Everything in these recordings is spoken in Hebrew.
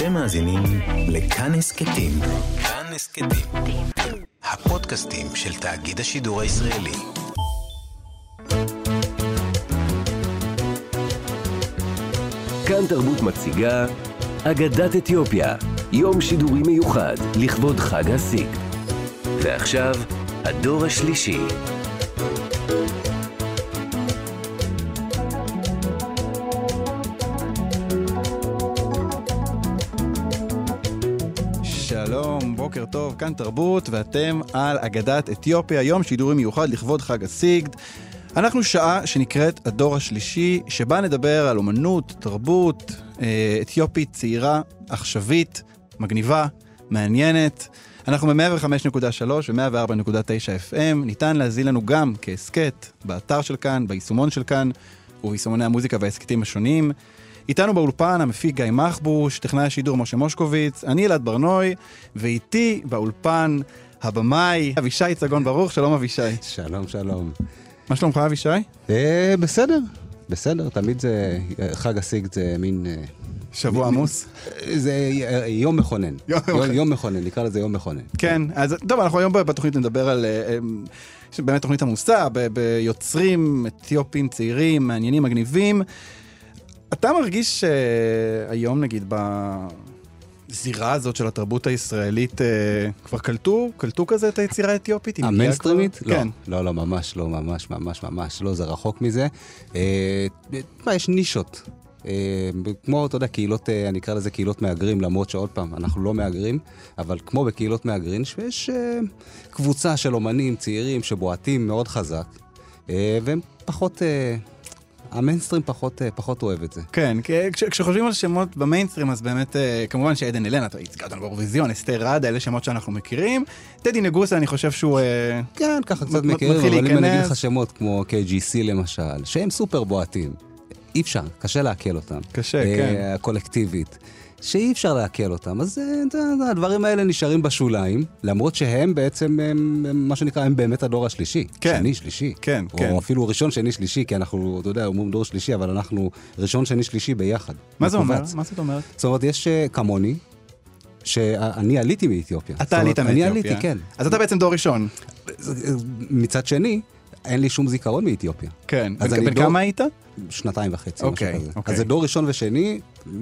אתם מאזינים לכאן הסכתים. כאן הסכתים. הפודקאסטים של תאגיד השידור הישראלי. כאן תרבות מציגה אגדת אתיופיה, יום שידורי מיוחד לכבוד חג הסיגד. ועכשיו, הדור השלישי. טוב, כאן תרבות, ואתם על אגדת אתיופיה, יום שידורי מיוחד לכבוד חג הסיגד. אנחנו שעה שנקראת הדור השלישי, שבה נדבר על אומנות, תרבות, אה, אתיופית צעירה, עכשווית, מגניבה, מעניינת. אנחנו ב-105.3 ו-104.9 FM, ניתן להזין לנו גם כהסכת, באתר של כאן, ביישומון של כאן, וביישומוני המוזיקה וההסכתים השונים. איתנו באולפן המפיק גיא מחבוש, טכנאי השידור משה מושקוביץ, אני אלעד ברנוי, ואיתי באולפן הבמאי אבישי צגון ברוך, שלום אבישי. שלום, שלום. מה שלומך אבישי? אה, בסדר, בסדר, תמיד זה, חג הסיגד זה מין... אה, שבוע עמוס? זה אה, יום מכונן. יום מכונן. נקרא לזה יום מכונן. כן, אז טוב, אנחנו היום בתוכנית נדבר על... באמת תוכנית עמוסה, ביוצרים אתיופים צעירים, מעניינים, מגניבים. אתה מרגיש שהיום, נגיד, בזירה הזאת של התרבות הישראלית, אה, כבר קלטו, קלטו כזה את היצירה האתיופית? המיינסטרימית? כן. לא, לא, לא, ממש לא, ממש, ממש, ממש לא, זה רחוק מזה. אה, מה, יש נישות. אה, כמו, אתה יודע, קהילות, אני אקרא לזה קהילות מהגרים, למרות שעוד פעם, אנחנו לא מהגרים, אבל כמו בקהילות מהגרים, שיש קבוצה של אומנים צעירים שבועטים מאוד חזק, והם פחות, המיינסטרים פחות, אה, פחות אוהב את זה. כן, כש, כשחושבים על שמות במיינסטרים, אז באמת, אה, כמובן שעדן אלנה, אתה ייצגה אותנו באירוויזיון, אסתר ראדה, אלה שמות שאנחנו מכירים. טדי נגוסה, אני חושב שהוא... אה, כן, ככה קצת מכירים, מתחיל אבל אם אני אגיד להיכנס. לך שמות כמו KGC למשל, שהם סופר בועטים, אי אפשר, קשה לעכל אותם. קשה, אה, כן. קולקטיבית. שאי אפשר לעכל אותם, אז אה, אתה יודע, הדברים האלה נשארים בשוליים, למרות שהם בעצם, הם, הם, מה שנקרא, הם באמת הדור השלישי. כן. שני, שלישי. כן, או כן. אפילו ראשון, שני, שלישי, כי אנחנו, אתה יודע, אומרים דור שלישי, אבל אנחנו ראשון, שני, שלישי ביחד. מה זה אומר? מה זאת אומרת? זאת אומרת, יש אה, כמוני, שאני עליתי מאתיופיה. אתה עלית אני מאתיופיה. עליתי, כן. אז אתה בעצם דור ראשון. מצד שני, אין לי שום זיכרון מאתיופיה. כן. אז בן כמה היית? שנתיים וחצי, אוקיי, משהו כזה. אוקיי. אז זה דור ראשון ושני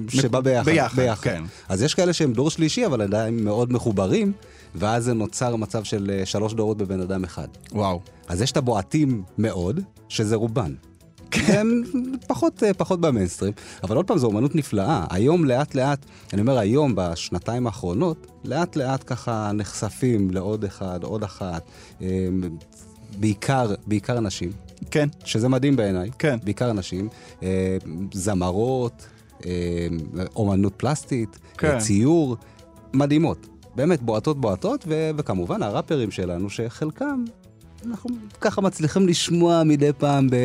שבא ביחד. ביחד, כן. אז יש כאלה שהם דור שלישי, אבל עדיין מאוד מחוברים, ואז זה נוצר מצב של אה, שלוש דורות בבן אדם אחד. וואו. אז יש את הבועטים מאוד, שזה רובן. כן. פחות, אה, פחות במיינסטרים, אבל עוד פעם, זו אומנות נפלאה. היום לאט לאט, אני אומר היום, בשנתיים האחרונות, לאט לאט ככה נחשפים לעוד אחד, עוד אחת, אה, בעיקר, בעיקר נשים. כן. שזה מדהים בעיניי. כן. בעיקר נשים. אה, זמרות, אה, אומנות פלסטית, כן. אה, ציור, מדהימות. באמת, בועטות בועטות, ו- וכמובן הראפרים שלנו, שחלקם, אנחנו ככה מצליחים לשמוע מדי פעם, ב...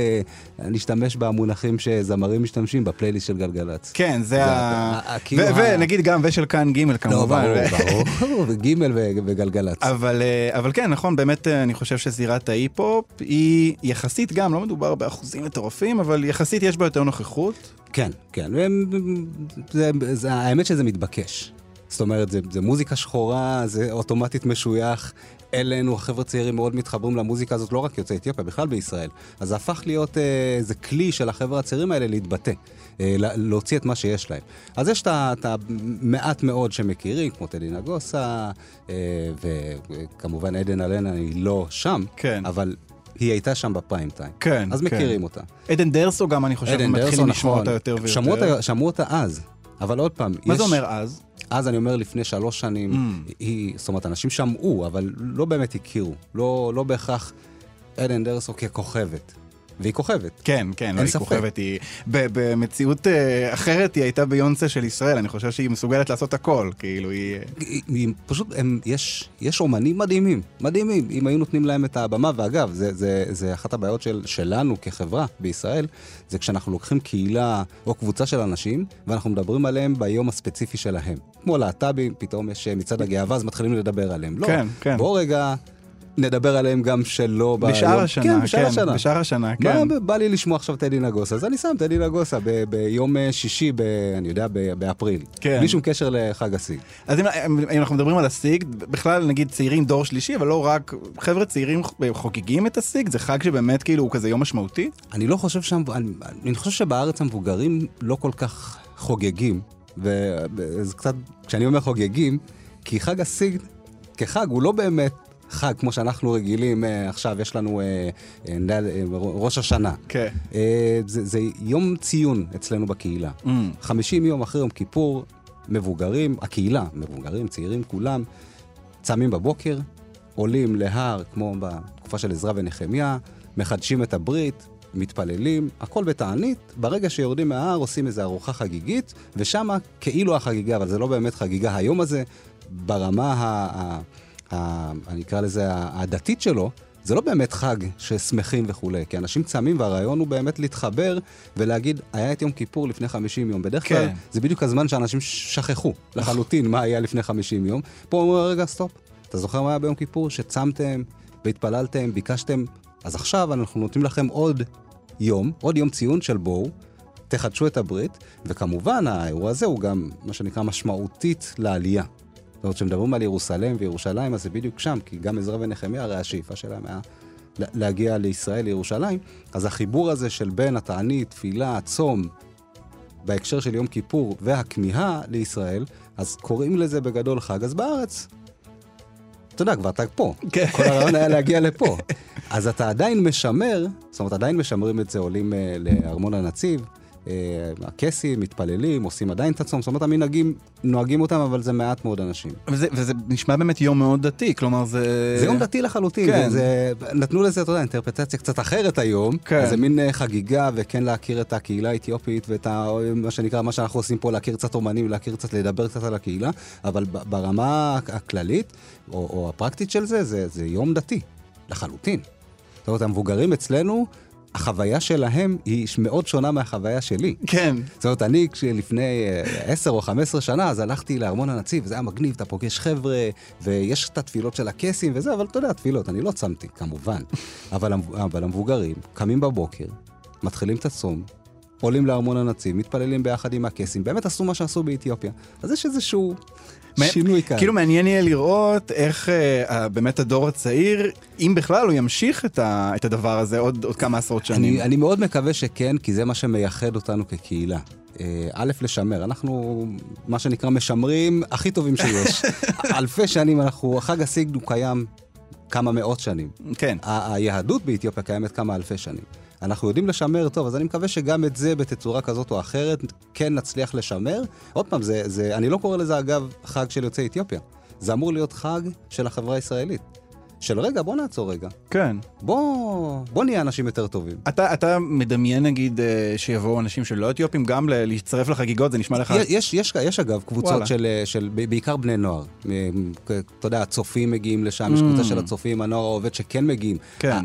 נשתמש במונחים שזמרים משתמשים בפלייליסט של גלגלצ. כן, זה זה ה... כאילו ה- ונגיד גם ושל כאן ג' לא, כמובן. ברור, ברור, וגימל ו- וגלגלצ. אבל, אה, אבל כן, נכון, באמת אה, אני חושב שזירת ההיפ-הופ היא יחסית גם, לא מדובר באחוזים מטורפים, אבל יחסית יש בה יותר נוכחות. כן, כן, והם, זה, זה, האמת שזה מתבקש. זאת אומרת, זה, זה מוזיקה שחורה, זה אוטומטית משוייך אלינו, החבר'ה צעירים מאוד מתחברים למוזיקה הזאת, לא רק יוצאי אתיופיה, בכלל בישראל. אז זה הפך להיות אה, איזה כלי של החבר'ה הצעירים האלה להתבטא, אה, לה- להוציא את מה שיש להם. אז יש את המעט מאוד שמכירים, כמו טדי נגוסה, אה, וכמובן עדן אלנה היא לא שם, כן. אבל היא הייתה שם בפריים טיים. כן, אז כן. מכירים אותה. עדן דרסו גם, אני חושב, מתחילים לשמוע נכון. אותה יותר ויותר. שמעו אותה, שמעו אותה אז, אבל עוד פעם, מה יש... זה אומר אז? אז אני אומר לפני שלוש שנים, Mm. היא, זאת אומרת, אנשים שמעו, אבל לא באמת הכירו. לא, לא בהכרח עדן דרסו ככוכבת. והיא כוכבת. כן, כן, לא, היא ספק. כוכבת, היא... במציאות אה, אחרת היא הייתה ביונסה של ישראל, אני חושב שהיא מסוגלת לעשות הכל, כאילו היא... היא, היא פשוט, הם, יש, יש אומנים מדהימים, מדהימים, אם היו נותנים להם את הבמה, ואגב, זה, זה, זה אחת הבעיות של, שלנו כחברה בישראל, זה כשאנחנו לוקחים קהילה או קבוצה של אנשים, ואנחנו מדברים עליהם ביום הספציפי שלהם. כמו להט"בים, פתאום יש אה, מצעד הגאווה, אז מתחילים לדבר עליהם. לא, כן, כן. בוא רגע נדבר עליהם גם שלא בשאר ביום- השנה, כן, בשאר כן, השנה. בשאר השנה, כן. מה, בא לי לשמוע עכשיו טדי נגוסה, אז אני שם טדי נגוסה ב- ביום אה, שישי, ב, אני יודע, ב- באפריל. כן. בלי שום קשר לחג השיא. אז אם, אם אנחנו מדברים על הסיגד, בכלל נגיד צעירים דור שלישי, אבל לא רק, חבר'ה צעירים חוגגים את הסיגד, זה חג שבאמת כאילו הוא כזה יום משמעותי? אני לא חושב שם, אני, אני חושב שבארץ המבוגרים לא כל כך חוגגים, וזה קצת, כשאני אומר חוגגים, כי חג הסיגד, כחג, הוא לא באמת חג כמו שאנחנו רגילים, אה, עכשיו יש לנו אה, אה, ראש השנה. כן. זה, זה יום ציון אצלנו בקהילה. Mm. 50 יום אחרי יום כיפור, מבוגרים, הקהילה, מבוגרים, צעירים, כולם, צמים בבוקר, עולים להר, כמו בתקופה של עזרא ונחמיה, מחדשים את הברית, מתפללים, הכל בתענית. ברגע שיורדים מההר עושים איזו ארוחה חגיגית, ושם כאילו החגיגה, אבל זה לא באמת חגיגה. היום הזה, ברמה ה... אני אקרא לזה הדתית שלו, זה לא באמת חג ששמחים וכולי, כי אנשים צמים והרעיון הוא באמת להתחבר ולהגיד, היה את יום כיפור לפני 50 יום. בדרך כלל כן. זה בדיוק הזמן שאנשים שכחו לחלוטין מה היה לפני 50 יום. פה הוא אומר, רגע, סטופ, אתה זוכר מה היה ביום כיפור? שצמתם והתפללתם, ביקשתם, אז עכשיו אנחנו נותנים לכם עוד יום, עוד יום ציון של בואו, תחדשו את הברית, וכמובן האירוע הזה הוא גם מה שנקרא משמעותית לעלייה. זאת אומרת, כשמדברים על ירוסלם וירושלים, אז זה בדיוק שם, כי גם עזרא ונחמיה, הרי השאיפה שלהם היה לה- להגיע לישראל, לירושלים, אז החיבור הזה של בין התענית, תפילה, צום, בהקשר של יום כיפור והכמיהה לישראל, אז קוראים לזה בגדול חג. אז בארץ, אתה יודע, כבר אתה פה. כן. כל הרעיון היה להגיע לפה. אז אתה עדיין משמר, זאת אומרת, עדיין משמרים את זה, עולים אה, לארמון הנציב, הקייסים, מתפללים, עושים עדיין את הצום, זאת אומרת, המנהגים, נוהגים אותם, אבל זה מעט מאוד אנשים. וזה, וזה נשמע באמת יום מאוד דתי, כלומר זה... זה יום דתי לחלוטין, כן. זה, נתנו לזה, אתה יודע, אינטרפרטציה קצת אחרת היום, כן. זה מין אה, חגיגה וכן להכיר את הקהילה האתיופית ואת ה, מה שנקרא, מה שאנחנו עושים פה, להכיר קצת אומנים, להכיר קצת, לדבר קצת על הקהילה, אבל ברמה הכללית, או, או הפרקטית של זה, זה, זה יום דתי, לחלוטין. זאת אומרת, המבוגרים אצלנו, החוויה שלהם היא מאוד שונה מהחוויה שלי. כן. זאת אומרת, אני כשלפני אה, 10 או 15 שנה, אז הלכתי לארמון הנציב, וזה היה מגניב, אתה פוגש חבר'ה, ויש את התפילות של הקייסים וזה, אבל אתה יודע, תפילות, אני לא צמתי, כמובן. אבל, אבל המבוגרים קמים בבוקר, מתחילים את הצום, עולים לארמון הנציב, מתפללים ביחד עם הקייסים, באמת עשו מה שעשו באתיופיה. אז יש איזשהו שינוי כאן. כאילו מעניין יהיה לראות איך אה, באמת הדור הצעיר, אם בכלל הוא ימשיך את, ה, את הדבר הזה עוד, עוד כמה עשרות שנים. אני, אני מאוד מקווה שכן, כי זה מה שמייחד אותנו כקהילה. אה, א', לשמר, אנחנו מה שנקרא משמרים הכי טובים שיש. אלפי שנים אנחנו, חג הסיגד הוא קיים כמה מאות שנים. כן. היהדות באתיופיה קיימת כמה אלפי שנים. אנחנו יודעים לשמר טוב, אז אני מקווה שגם את זה בתצורה כזאת או אחרת כן נצליח לשמר. עוד פעם, זה, זה, אני לא קורא לזה אגב חג של יוצאי אתיופיה. זה אמור להיות חג של החברה הישראלית. של רגע, בוא נעצור רגע. כן. בוא, בוא נהיה אנשים יותר טובים. אתה, אתה מדמיין נגיד אה, שיבואו אנשים שלא אתיופים גם להצטרף לחגיגות, זה נשמע לך... יש, יש, יש אגב קבוצות וואלה. של, של ב- בעיקר בני נוער. אתה יודע, הצופים מגיעים לשם, יש קבוצה של הצופים, הנוער העובד שכן מגיעים. Mm. כן.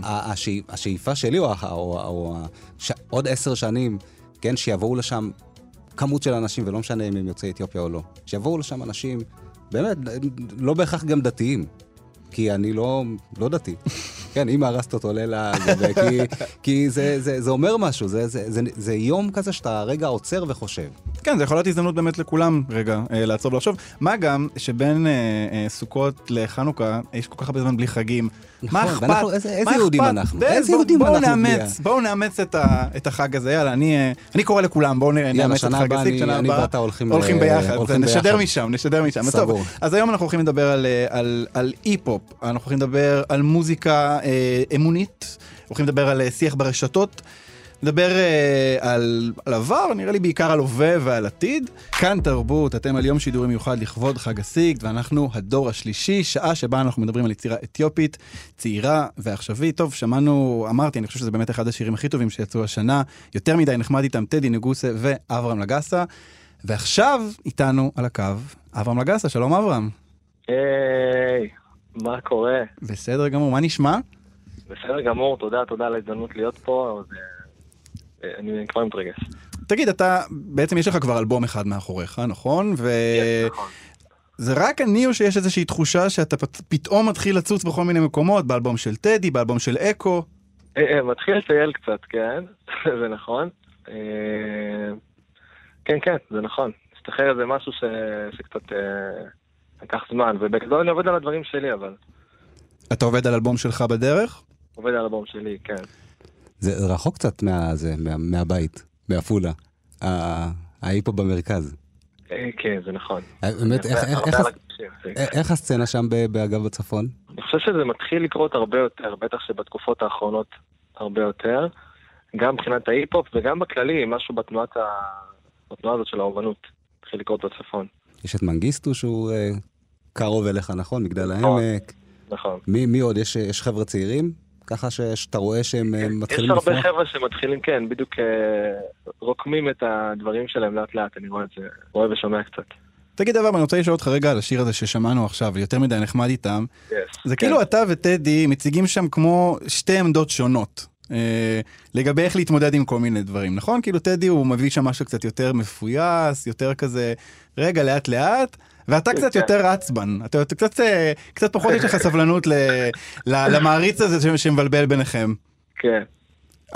השאיפה שלי, או, או, או ה- ש- עוד עשר שנים, כן, שיבואו לשם כמות של אנשים, ולא משנה אם הם יוצאי אתיופיה או לא. שיבואו לשם אנשים, באמת, לא בהכרח גם דתיים. כי אני לא, לא דתי. כן, אם הרסת אותו לילה, כי, כי זה, זה, זה אומר משהו, זה, זה, זה, זה יום כזה שאתה רגע עוצר וחושב. כן, זה יכול להיות הזדמנות באמת לכולם, רגע, אה, לעצור ולחשוב. מה גם שבין אה, אה, סוכות לחנוכה יש כל כך הרבה זמן בלי חגים. מה נכון, אכפת? ואנחנו- איזה- מה יהודים אכפת? אנחנו? איזה יהודים אנחנו בואו נאמץ את החג הזה, יאללה, אני אה, אני קורא לכולם, בואו נאמץ את חג הסיק, אני- שנה אני הבאה. ואתה הולכים הולכים ביחד, נשדר. משם, נשדר משם. אז סגור. טוב, אז היום אנחנו הולכים לדבר על, אה, על, על אי-פופ, אנחנו הולכים לדבר על מוזיקה אה, אמונית, הולכים לדבר על אה, שיח ברשתות. נדבר אה, על, על עבר, נראה לי בעיקר על הווה ועל עתיד. כאן תרבות, אתם על יום שידורי מיוחד לכבוד חג הסיגד, ואנחנו הדור השלישי, שעה שבה אנחנו מדברים על יצירה אתיופית, צעירה ועכשווית. טוב, שמענו, אמרתי, אני חושב שזה באמת אחד השירים הכי טובים שיצאו השנה. יותר מדי נחמד איתם טדי נגוסה ואברהם לגסה. ועכשיו איתנו על הקו אברהם לגסה, שלום אברהם. היי, מה קורה? בסדר גמור, מה נשמע? בסדר גמור, תודה, תודה על ההזדמנות להיות פה. אז, אה, אני כבר מתרגש. תגיד, אתה, בעצם יש לך כבר אלבום אחד מאחוריך, נכון? ו... נכון. זה רק אני או שיש איזושהי תחושה שאתה פת- פתאום מתחיל לצוץ בכל מיני מקומות, באלבום של טדי, באלבום של אקו. אה, אה, מתחיל לטייל קצת, כן, זה נכון. אה, כן, כן, זה נכון. להשתחרר זה משהו ש... שקצת אה, לקח זמן, ובגדול אני עובד על הדברים שלי, אבל אתה עובד על אלבום שלך בדרך? עובד על אלבום שלי, כן. זה רחוק קצת מה, זה, מה, מהבית, מעפולה. ה- ההיפו במרכז. אה, כן, זה נכון. באמת, איך, איך, איך, הס- הכבישים, זה- איך- איך הסצנה שם ב- באגב בצפון? אני חושב שזה מתחיל לקרות הרבה יותר, בטח שבתקופות האחרונות הרבה יותר. גם מבחינת ההיפ-הופ וגם בכללי, משהו בתנועת ה... בתנועה הזאת של האומנות. התחיל לקרות בצפון. יש את מנגיסטו שהוא אה, קרוב אליך, נכון? מגדל נכון. העמק. נכון. מי, מי עוד? יש, יש חבר'ה צעירים? ככה ש, שאתה רואה שהם יש מתחילים הרבה לפרוח? חבר'ה שמתחילים, כן, בדיוק אה, רוקמים את הדברים שלהם לאט לאט, אני רואה את זה, רואה ושומע קצת. תגיד אבל, אני רוצה לשאול אותך רגע על השיר הזה ששמענו עכשיו, יותר מדי נחמד איתם. Yes. זה כן. כאילו אתה וטדי מציגים שם כמו שתי עמדות שונות. אה, לגבי איך להתמודד עם כל מיני דברים, נכון? כאילו טדי הוא מביא שם משהו קצת יותר מפויס, יותר כזה, רגע לאט לאט, ואתה קצת כן. יותר עצבן, אתה אתה קצת, אה, קצת פחות יש לך סבלנות ל- ל- למעריץ הזה ש- שמבלבל ביניכם. כן.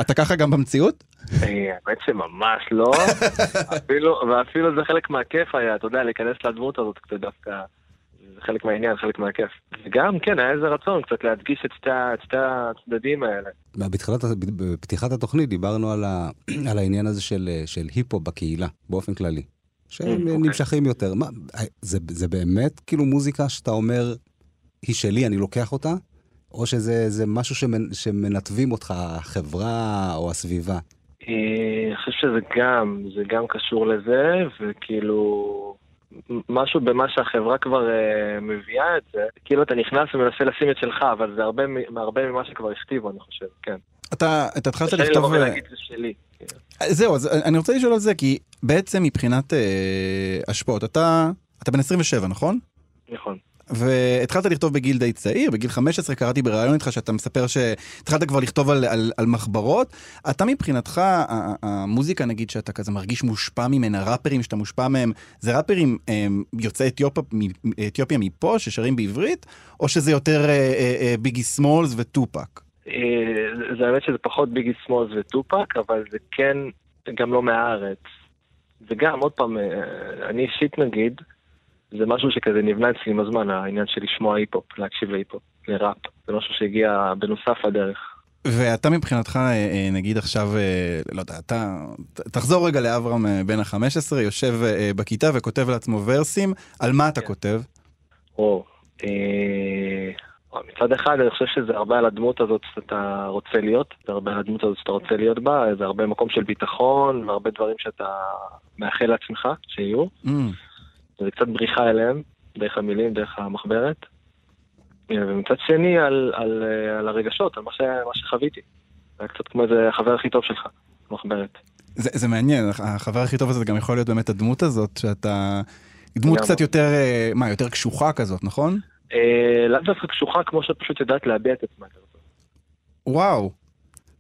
אתה ככה גם במציאות? אה, האמת שממש לא, אפילו, ואפילו זה חלק מהכיף היה, אתה יודע, להיכנס לדמות הזאת קצת דווקא, זה חלק מהעניין, חלק מהכיף. וגם, כן, היה איזה רצון קצת להדגיש את שתי, ה- את שתי הצדדים האלה. בתחילת, בפתיחת התוכנית דיברנו על, ה, על העניין הזה של, אה, של היפו בקהילה, באופן כללי. שהם Mm, אוקיי. נמשכים יותר. מה, זה, זה באמת כאילו מוזיקה שאתה אומר, היא שלי, אני לוקח אותה? או שזה זה משהו שמנ, שמנתבים אותך, החברה או הסביבה? אה, אני חושב שזה גם, זה גם קשור לזה, וכאילו, משהו במה שהחברה כבר אה, מביאה את זה, כאילו אתה נכנס ומנסה לשים את שלך, אבל זה הרבה, הרבה ממה שכבר הכתיבו, אני חושב, כן. אתה אתה התחלת קשה לי לכתוב... לבוא אה, ולהגיד זה שלי. כאילו. זהו, אז אני רוצה לשאול על זה, כי בעצם מבחינת אה, השפעות, אתה, אתה בן 27, נכון? נכון. והתחלת לכתוב בגיל די צעיר, בגיל 15 קראתי בריאיון איתך שאתה מספר שהתחלת כבר לכתוב על, על, על מחברות. אתה מבחינתך, המוזיקה נגיד שאתה כזה מרגיש מושפע ממנה, ראפרים שאתה מושפע מהם, זה ראפרים הם, יוצאי אתיופיה, אתיופיה מפה ששרים בעברית, או שזה יותר אה, אה, אה, ביגי סמולס וטופק? אה, זה- זה האמת שזה פחות ביגי סמולס וטופק, אבל זה כן גם לא מהארץ. וגם, עוד פעם, אה, אני אישית נגיד, זה משהו שכזה נבנה אצלי עם הזמן, העניין של לשמוע היפ-הופ, להקשיב להיפ-הופ, לראפ. זה משהו שהגיע בנוסף לדרך. ואתה מבחינתך, אה, נגיד עכשיו, לא יודע, אתה, תחזור רגע לאברהם בן ה-15, יושב בכיתה וכותב לעצמו ורסים, על מה אתה כן. כותב? או, אה, מצד אחד אני חושב שזה הרבה על הדמות הזאת שאתה רוצה להיות, זה הרבה על הדמות הזאת שאתה רוצה להיות בה, זה הרבה מקום של ביטחון והרבה דברים שאתה מאחל לעצמך שיהיו. Mm, זה קצת בריחה אליהם, דרך המילים, דרך המחברת. אה, ומצד שני, על, על, אה, על הרגשות, על מה, ש, מה שחוויתי. זה היה קצת כמו איזה החבר הכי טוב שלך, מחברת. זה, זה מעניין, החבר הכי טוב הזה זה גם יכול להיות באמת הדמות הזאת, שאתה... דמות. קצת יותר, אה, מה, יותר קשוחה כזאת, נכון? אה, לאו דווקא קשוחה כמו שאת פשוט יודעת להביע את עצמה. וואו.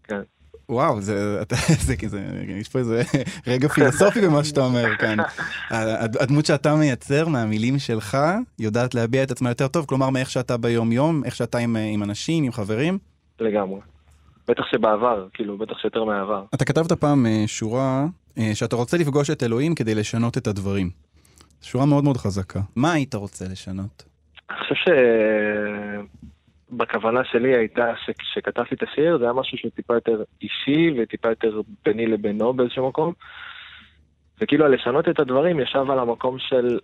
כן. וואו, זה, אתה, זה, זה, יש פה איזה רגע פילוסופי במה שאתה אומר כאן. הד- הדמות שאתה מייצר מהמילים שלך יודעת להביע את עצמה יותר טוב, כלומר מאיך שאתה ביום יום, איך שאתה עם, עם אנשים, עם חברים. לגמרי. בטח שבעבר, כאילו, בטח שיותר מהעבר. אתה כתבת פעם אה, שורה אה, שאתה רוצה לפגוש את אלוהים כדי לשנות את הדברים. שורה מאוד מאוד חזקה. מה היית רוצה לשנות? אני חושב שבכוונה שלי הייתה שכשכתבתי את השיר זה היה משהו שהוא טיפה יותר אישי וטיפה יותר ביני לבינו באיזשהו מקום. וכאילו לשנות את הדברים ישב על המקום של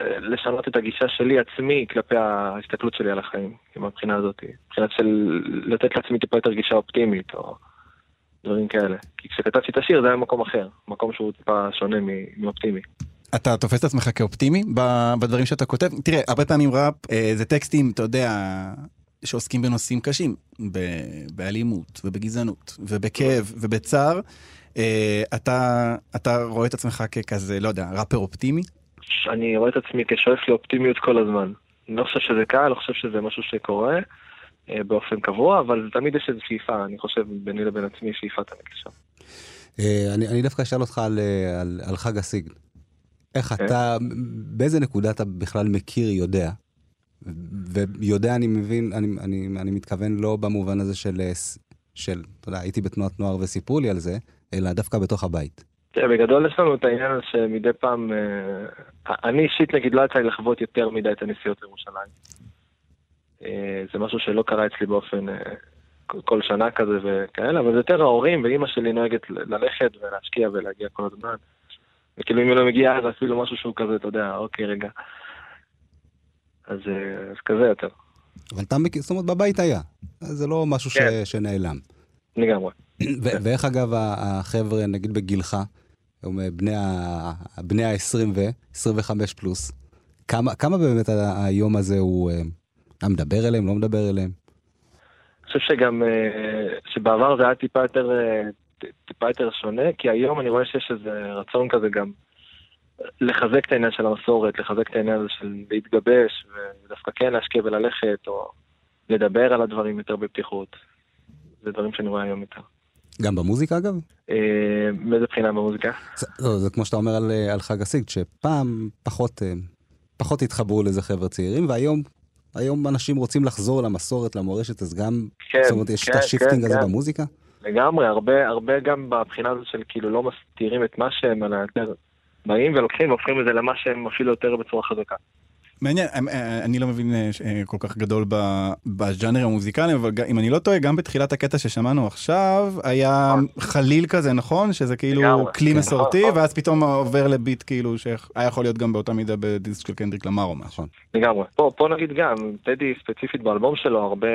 אה, לשנות את הגישה שלי עצמי כלפי ההסתכלות שלי על החיים, כאילו, מהבחינה הזאת. מבחינת של לתת לעצמי טיפה יותר גישה אופטימית או דברים כאלה. כי כשכתבתי את השיר זה היה מקום אחר, מקום שהוא טיפה שונה מאופטימי. אתה תופס את עצמך כאופטימי בדברים שאתה כותב? תראה, הרבה פעמים ראפ אה, זה טקסטים, אתה יודע, שעוסקים בנושאים קשים, באלימות ובגזענות ובכאב ובצער. אה, אתה, אתה רואה את עצמך ככזה, לא יודע, ראפר אופטימי? אני רואה את עצמי כשואף לאופטימיות כל הזמן. אני לא חושב שזה קל, אני חושב שזה משהו שקורה אה, באופן קבוע, אבל תמיד יש איזו שאיפה, אני חושב ביני לבין עצמי שאיפה תמיד. אה, אני, אני דווקא אשאל אותך על, על, על חג הסיגד. איך אתה, באיזה נקודה אתה בכלל מכיר יודע? ויודע אני מבין, אני, אני, אני מתכוון לא במובן הזה של, של, אתה יודע, הייתי בתנועת נוער וסיפרו לי על זה, אלא דווקא בתוך הבית. תראה, בגדול יש לנו את העניין הזה שמדי פעם, אה, אני אישית נגיד לא יצא לי לחוות יותר מדי את הנסיעות לירושלים. אה, זה משהו שלא קרה אצלי באופן אה, כל שנה כזה וכאלה, אבל זה יותר ההורים ואימא שלי נוהגת ללכת ולהשקיע ולהגיע כל הזמן. וכאילו אם היא לא מגיעה אז אפילו משהו שהוא כזה, אתה יודע, אוקיי, רגע. אז, אז כזה יותר. אבל אתה זאת אומרת, בבית היה. זה לא משהו כן. ש, שנעלם. לגמרי. ואיך אגב החבר'ה, נגיד בגילך, בני ה-20 בני ה- ו-25 פלוס, כמה, כמה באמת היום הזה הוא... אתה אה, מדבר אליהם, לא מדבר אליהם? אני חושב שגם, אה, שבעבר זה היה טיפה יותר, אה, טיפה יותר שונה, כי היום אני רואה שיש איזה רצון כזה גם לחזק את העניין של המסורת, לחזק את העניין הזה של להתגבש, ודווקא כן להשקיע וללכת, או לדבר על הדברים יותר בפתיחות. זה דברים שאני רואה היום יותר. גם במוזיקה אגב? אה, מאיזה בחינה במוזיקה? לא, זה כמו שאתה אומר על, על חג הסיגד, שפעם פחות, פחות התחברו לזה חבר'ה צעירים, והיום היום אנשים רוצים לחזור למסורת, למורשת, אז גם, כן, זאת אומרת, יש כן, את ה shifting כן, הזה כן. במוזיקה? לגמרי, הרבה, הרבה גם בבחינה הזאת של כאילו לא מסתירים את מה שהם, אלא יותר באים ולוקחים והופכים את זה למה שהם אפילו יותר בצורה חזקה. מעניין, אה, אה, אני לא מבין אה, כל כך גדול בז'אנר המוזיקלי, אבל אם אני לא טועה, גם בתחילת הקטע ששמענו עכשיו, היה נכון. חליל כזה, נכון? שזה כאילו כלי כן. מסורתי, נכון. ואז פתאום עובר לביט כאילו שהיה יכול להיות גם באותה מידה בדיסק של קנדריק למר או משהו. לגמרי. פה נגיד גם, טדי ספציפית באלבום שלו, הרבה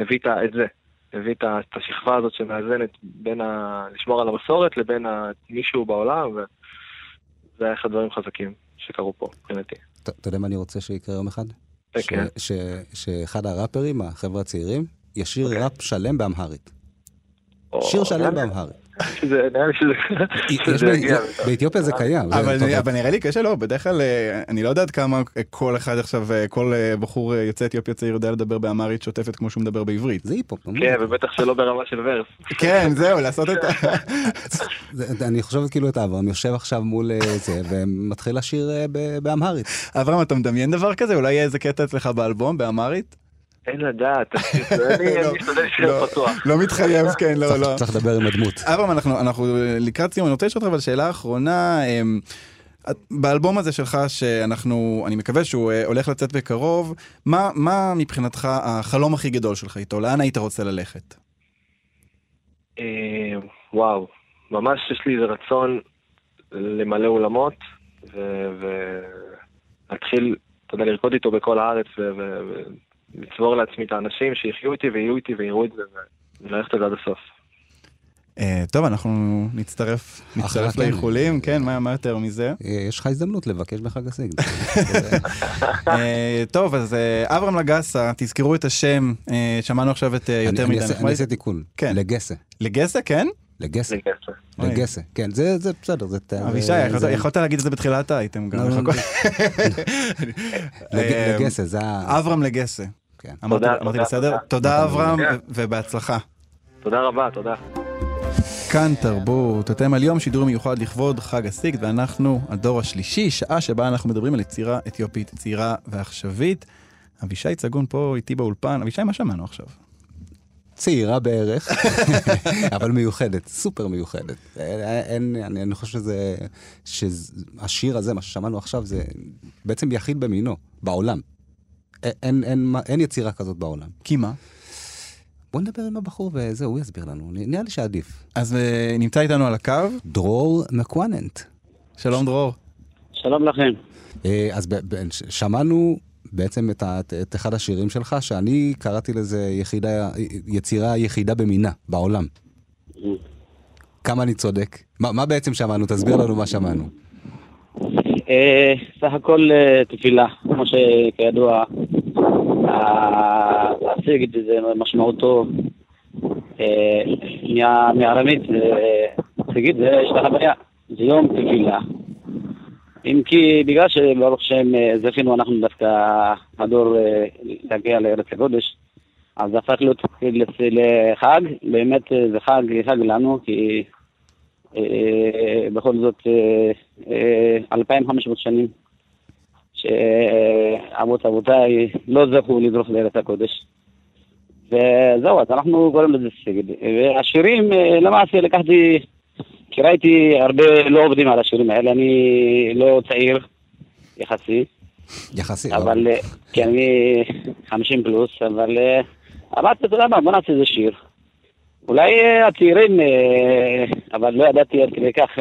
הביא את זה. הביא את השכבה הזאת שמאזנת בין ה... לשמור על המסורת לבין מישהו בעולם, וזה היה אחד הדברים חזקים שקרו פה, מבחינתי. אתה יודע מה אני רוצה שיקרה יום אחד? כן. שאחד הראפרים, החבר'ה הצעירים, ישיר אוקיי. ראפ שלם באמהרית. שיר שלם באמהרית. נראה לי שזה יגיע. באתיופיה זה קיים. אבל נראה לי קשה לא, בדרך כלל אה, אני לא יודעת כמה כל אחד עכשיו, אה, כל אה, בחור יוצא אתיופיה צעיר יודע לדבר באמהרית שוטפת כמו שהוא מדבר בעברית. זה היפ-הופ. כן, ובטח שלא ברמה של ורס. כן, זהו, לעשות את ה... אני חושב כאילו את אברהם יושב עכשיו מול זה ומתחיל לשיר באמהרית. אברהם, אתה מדמיין דבר כזה? אולי יהיה איזה קטע אצלך באלבום באמהרית? אין לדעת, אני לא, משתדל להישאר לא, פתוח. לא מתחייב, כן, לא, לא. צריך לדבר עם הדמות. אברהם, אנחנו לקראת סיום, אני רוצה לשאול אותך אבל שאלה אחרונה. אמ, באלבום הזה שלך, שאנחנו, אני מקווה שהוא אה, הולך לצאת בקרוב, מה, מה מבחינתך החלום הכי גדול שלך איתו? לאן היית רוצה ללכת? אה, וואו, ממש יש לי איזה רצון למלא אולמות, ולהתחיל, אתה יודע, לרקוד איתו בכל הארץ, לצבור לעצמי את האנשים שיחיו איתי ויהיו איתי ויראו את זה וללכת עד הסוף. אה, טוב, אנחנו נצטרף, נצטרף לאיחולים, כן, מה יותר מזה? אה, יש לך הזדמנות לבקש בחג הסיגד. אה, טוב, אז אברהם לגסה, תזכרו את השם, שמענו עכשיו את יותר מדי אני אעשה תיקון, כן. לגסה. לגסה, כן? לגסה. לגסה, כן, זה בסדר, זה... אבישי, יכולת להגיד את זה בתחילת האייטם גם. לא, לא, לגסה, זה ה... אברהם לגסה. כן. אמרתי, בסדר? תודה, תודה אברהם, ובהצלחה. תודה רבה, תודה. כאן תרבות, אתם על יום שידור מיוחד לכבוד חג הסיגד, ואנחנו הדור השלישי, שעה שבה אנחנו מדברים על יצירה אתיופית צעירה ועכשווית. אבישי צגון פה איתי באולפן. אבישי, מה שמענו עכשיו? צעירה בערך, אבל מיוחדת, סופר מיוחדת. אין, אני, אני חושב שזה, שהשיר הזה, מה ששמענו עכשיו, זה בעצם יחיד במינו, בעולם. אין, אין, אין, אין יצירה כזאת בעולם. כי מה? בוא נדבר עם הבחור וזהו, הוא יסביר לנו, נראה לי שעדיף. אז uh, נמצא איתנו על הקו? דרור מקווננט. שלום דרור. שלום לכם. Uh, אז ב- ב- שמענו בעצם את, ה- את אחד השירים שלך, שאני קראתי לזה יחידה, יצירה יחידה במינה בעולם. כמה אני צודק? מה, מה בעצם שמענו? תסביר לנו מה שמענו. אה, סך הכל תפילה, כמו שכידוע, הסיגד זה משמעותו אה, מארמית, סיגד זה יש לך בעיה, זה יום תפילה. אם כי בגלל שברוך השם זכינו אנחנו דווקא הדור להגיע לארץ הקודש, אז זה הפך להיות לחג, באמת זה חג, חג לנו, כי אה, בכל זאת אה, אה, 2,500 שנים שאבות אבותיי לא זכו לדרוך לארץ הקודש. וזהו, אז אנחנו קוראים לזה סגד. והשירים, אה, למעשה לקחתי, כי ראיתי הרבה לא עובדים על השירים האלה, אני לא צעיר יחסי, יחסי. אבל, אה, כן, אני 50 פלוס, אבל אה, אמרתי, אתה יודע מה, בוא נעשה איזה שיר. אולי אה, הצעירים, אה, אבל לא ידעתי עד כדי כך,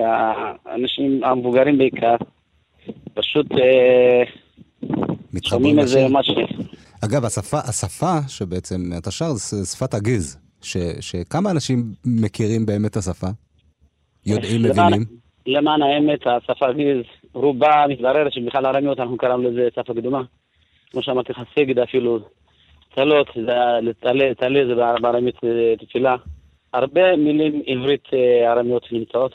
האנשים המבוגרים בעיקר, פשוט אה, שומעים איזה. משהו. אגב, השפה, השפה שבעצם אתה שר זה שפת הגז, ש, שכמה אנשים מכירים באמת השפה? יודעים, מבינים? למען האמת, השפה הגז, רובה מתבררת שבכלל ארמיות, אנחנו קראנו לזה שפה קדומה. כמו שאמרתי לך, סגד אפילו, תלה, תלה זה בארמית אה, תפילה. הרבה מילים עברית אה, ארמיות נמצאות.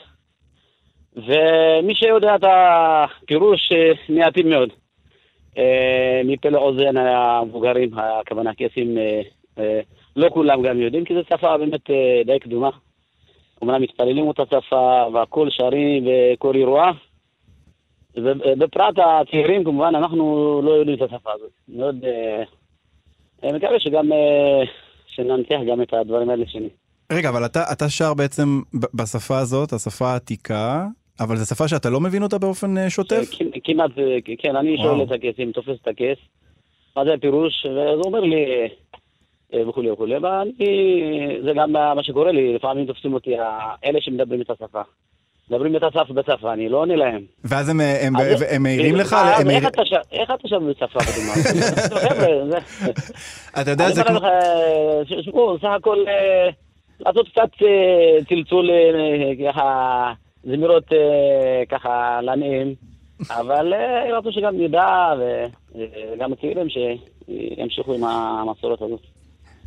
ומי שיודע את הפירוש, אה, מעטים מאוד. אה, מפה לאוזן המבוגרים, הכוונה הקייסים, אה, לא כולם גם יודעים, כי זו שפה באמת די קדומה. אומנם מתפללים אותה שפה, והכל שרים וכל אירוע. ובפרט הצעירים, כמובן, אנחנו לא יודעים את השפה הזאת. מאוד... מקווה שגם... שננתח גם את הדברים האלה שלי. רגע, אבל אתה, אתה שר בעצם בשפה הזאת, השפה העתיקה, אבל זו שפה שאתה לא מבין אותה באופן אה, שוטף? כמ- כמעט, אה, כן, אני. שואל את הקייסים, תופס את הקייס, מה זה הפירוש, ואז הוא אומר לי, אה, וכולי וכולי, זה גם מה שקורה לי, לפעמים תופסים אותי אלה שמדברים את השפה. מדברים את השפה בשפה, אני לא עונה להם. ואז הם, אה, הם, אז- הם מעירים לך? אה, הם איך אתה שם- איך אתה שם בשפה קדומה? אתה יודע, זה כמו... סך הכל אה, לעשות קצת אה, צלצול, אה, ככה, זמירות אה, ככה לנעים, אבל אה, רצו שגם נדע, וגם הצעירים שימשיכו עם המסורת הזאת.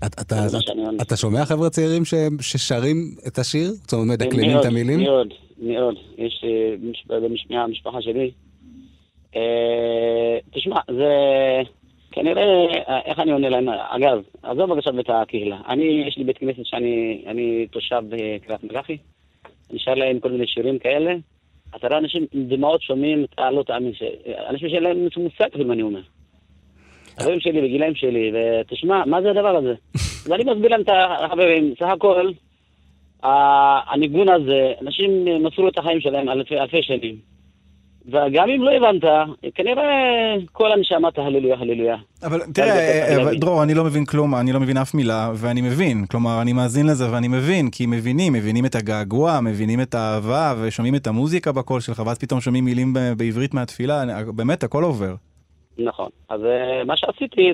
אתה- אתה- זה שומע חבר'ה צעירים ש- ששרים את השיר? זאת אומרת, מדקלמים את המילים? מאוד, מאוד. יש אה, במש- במש- מהמשפחה שלי. תשמע, זה כנראה, אה, איך אני עונה להם? אגב, עזוב עכשיו את הקהילה. אני, יש לי בית כנסת שאני אני תושב בקריית מלאכי. שר להם כל מיני שירים כאלה. אתה רואה אנשים עם דמעות שומעים, אתה לא תאמין, אנשים שאין להם מושג אפילו מה אני אומר. חברים שלי בגילאים שלי, ותשמע, מה זה הדבר הזה? ואני מסביר להם את החברים, סך הכל, הניגון הזה, אנשים מסרו את החיים שלהם אלפי, אלפי שנים. וגם אם לא הבנת, כנראה כל הנשמה תהללויה, הללויה. אבל תראה, צריך אה. דרור, אני לא מבין כלום, אני לא מבין אף מילה, ואני מבין. כלומר, אני מאזין לזה ואני מבין, כי מבינים, מבינים את הגעגוע, מבינים את האהבה, ושומעים את המוזיקה בקול שלך, ואז פתאום שומעים מילים בעברית מהתפילה, באמת, הכל עובר. נכון. אז אה, מה שעשיתי,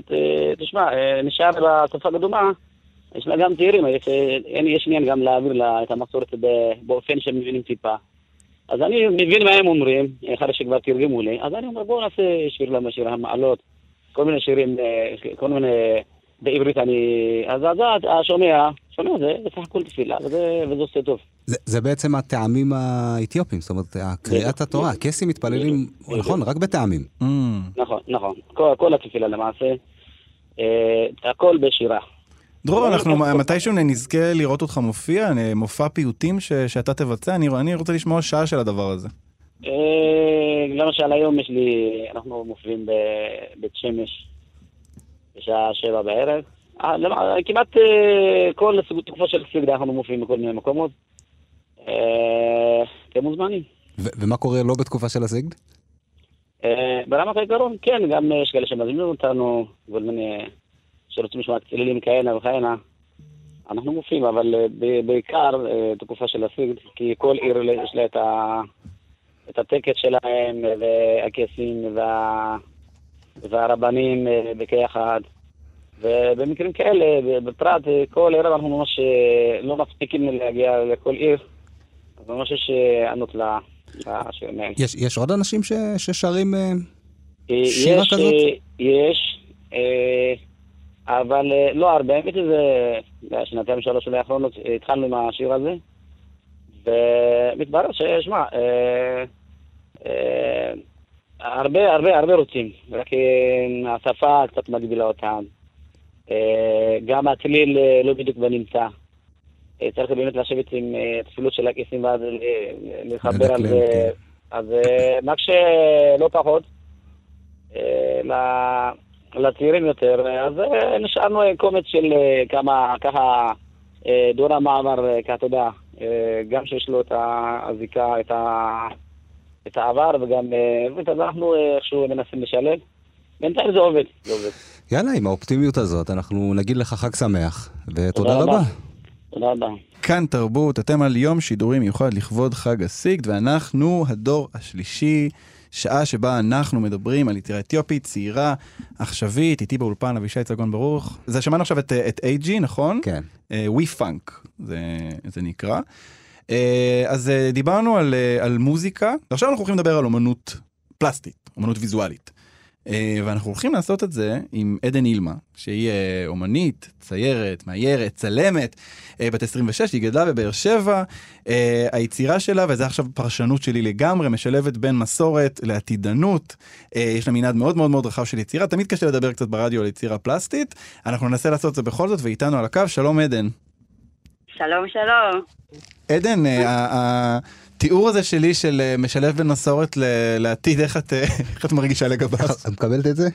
תשמע, אה, נשאר בשפה קדומה, יש לה גם צעירים, יש, עניין גם להעביר לה את המסורת באופן שהם מבינים טיפה. אז אני מבין מה הם אומרים, אחרי שכבר תרגמו לי, אז אני אומר בואו נעשה שיר למה שיר המעלות, כל מיני שירים, אה, כל מיני, בעברית אני, אז אז השומע, שומע זה בסך הכל תפילה, וזה וזה עושה טוב. זה, זה בעצם הטעמים האתיופים, זאת אומרת, קריאת התורה. הקייסים מתפללים. נכון, רק בטעמים. Mm. נכון, נכון, כל, כל התפילה למעשה, אה, הכל בשירה. דרור, לא, אנחנו לא, לא. מתישהו נזכה לראות אותך מופיע, מופע פיוטים ש- שאתה תבצע, אני אני רוצה לשמוע שעה של הדבר הזה. אה, למשל היום יש לי, אנחנו מופיעים בבית שמש בשעה שבע בערב. אה, למע- כמעט אה, כל תקופה של סגדה אנחנו מופיעים בכל מיני מקומות. אה, אתם מוזמנים. ו- ומה קורה לא בתקופה של הסיגד? אה, ברמת העיקרון, כן, גם יש כאלה שמזמינים אותנו, כל מיני שרוצים לשמוע צלילים כהנה וכהנה. אנחנו מופיעים, אבל אה, בעיקר אה, תקופה של הסיגד, כי כל עיר יש לה את, ה... את הטקס שלהם, והקייסים וה... והרבנים אה, בכיחד. ובמקרים כאלה, בפרט, אה, כל ערב אנחנו ממש אה, לא מספיקים להגיע לכל עיר, אז ממש יש אה, ענות לשירים האלה. יש, יש עוד אנשים ש, ששרים... אה, אה, שירה יש, כזאת? אה, יש, אה, אבל אה, לא הרבה, האמת שזה בשנתיים שלוש שנים האחרונות אה, התחלנו עם השיר הזה, ומתברר ששמע, אה, אה, הרבה הרבה הרבה רוצים, רק אה, השפה קצת מגבילה אותם, אה, גם הצליל אה, לא בדיוק בנמצא, אה, צריך באמת לשבת עם אה, תפילות של הכיסים ואז אה, לחבר על זה. כן. אז אה, מקשה לא פחות אה, לצעירים יותר. אז אה, נשארנו אה, קומץ של אה, כמה, ככה, דור המעבר, ככה, אתה יודע, גם שיש לו את הזיקה, את ה... את העבר וגם, אז אנחנו איכשהו מנסים לשלב. בינתיים זה עובד, זה עובד. יאללה, עם האופטימיות הזאת, אנחנו נגיד לך חג שמח, ותודה תודה רבה. רבה. תודה רבה. כאן תרבות, אתם על יום שידורי מיוחד לכבוד חג הסיגד, ואנחנו הדור השלישי, שעה שבה אנחנו מדברים על יצירה אתיופית, צעירה, עכשווית, איתי באולפן אבישי צגון ברוך. זה שמענו עכשיו את, את אייג'י, נכון? כן. ווי פאנק, זה, זה נקרא. אה, אז אה, דיברנו על, אה, על מוזיקה, ועכשיו אנחנו הולכים לדבר על אומנות פלסטית, אומנות ויזואלית. אה, ואנחנו הולכים לעשות את זה עם עדן אילמה, שהיא אה, אומנית, ציירת, מאיירת, צלמת, אה, בת 26, היא גדלה בבאר שבע. היצירה שלה, וזו עכשיו פרשנות שלי לגמרי, משלבת בין מסורת לעתידנות. יש לה מנעד מאוד מאוד מאוד רחב של יצירה, תמיד קשה לדבר קצת ברדיו על יצירה פלסטית. אנחנו ננסה לעשות את זה בכל זאת, ואיתנו על הקו, שלום עדן. שלום, שלום. עדן, התיאור הזה שלי של אה, משלב בין מסורת ל- לעתיד, איך את, אה, איך את מרגישה לגביו? את מקבלת את זה?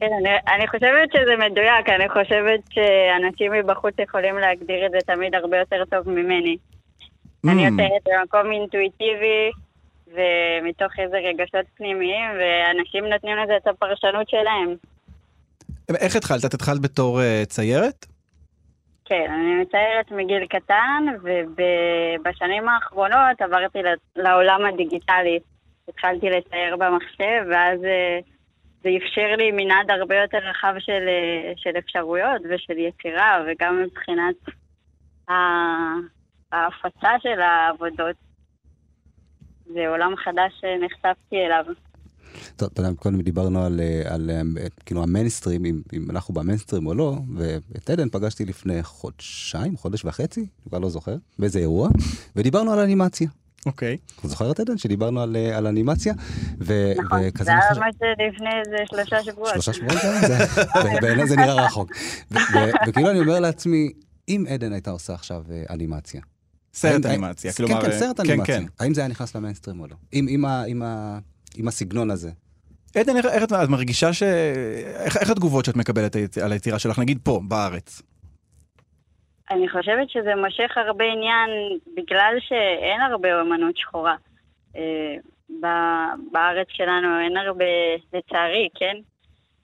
כן, אני, אני חושבת שזה מדויק, אני חושבת שאנשים מבחוץ יכולים להגדיר את זה תמיד הרבה יותר טוב ממני. אני Mm. יוצרת במקום אינטואיטיבי ומתוך איזה רגשות פנימיים, ואנשים נותנים לזה את הפרשנות שלהם. איך התחלת? את התחלת בתור אה, ציירת? כן, אני מציירת מגיל קטן, ובשנים האחרונות עברתי לעולם הדיגיטלי. התחלתי לצייר במחשב, ואז אה, זה אפשר לי מנעד הרבה יותר רחב של, אה, של אפשרויות ושל יצירה, וגם מבחינת ההפצה של העבודות. זה עולם חדש שנחשפתי אליו. טוב, אתה יודע, קודם דיברנו על, אה, על אה, כאילו המיינסטרים, אם, אם אנחנו במיינסטרים או לא, ואת עדן פגשתי לפני חודשיים, חודש וחצי, אני כבר לא זוכר, באיזה אירוע, ודיברנו על אנימציה. אוקיי. את זוכרת עדן שדיברנו על, אה, על אנימציה? ו, נכון, וכזה זה היה ממש לפני איזה שלושה שבועות. שלושה שבועות גם? זה- בעיניי זה נראה רחוק. וכאילו אני אומר לעצמי, אם עדן הייתה עושה עכשיו אנימציה. סרט אנימציה, כן, כלומר... כן, אה, סרט כן, אנימציה. כן. האם זה היה נכנס למיינסטרים או לא? עם- עם הסגנון הזה. עדן, איך, איך את, מרגישה ש... איך, איך התגובות שאת מקבלת על היצירה שלך, נגיד פה, בארץ? אני חושבת שזה מושך הרבה עניין בגלל שאין הרבה אומנות שחורה. אה, ב- בארץ שלנו אין הרבה, לצערי, כן?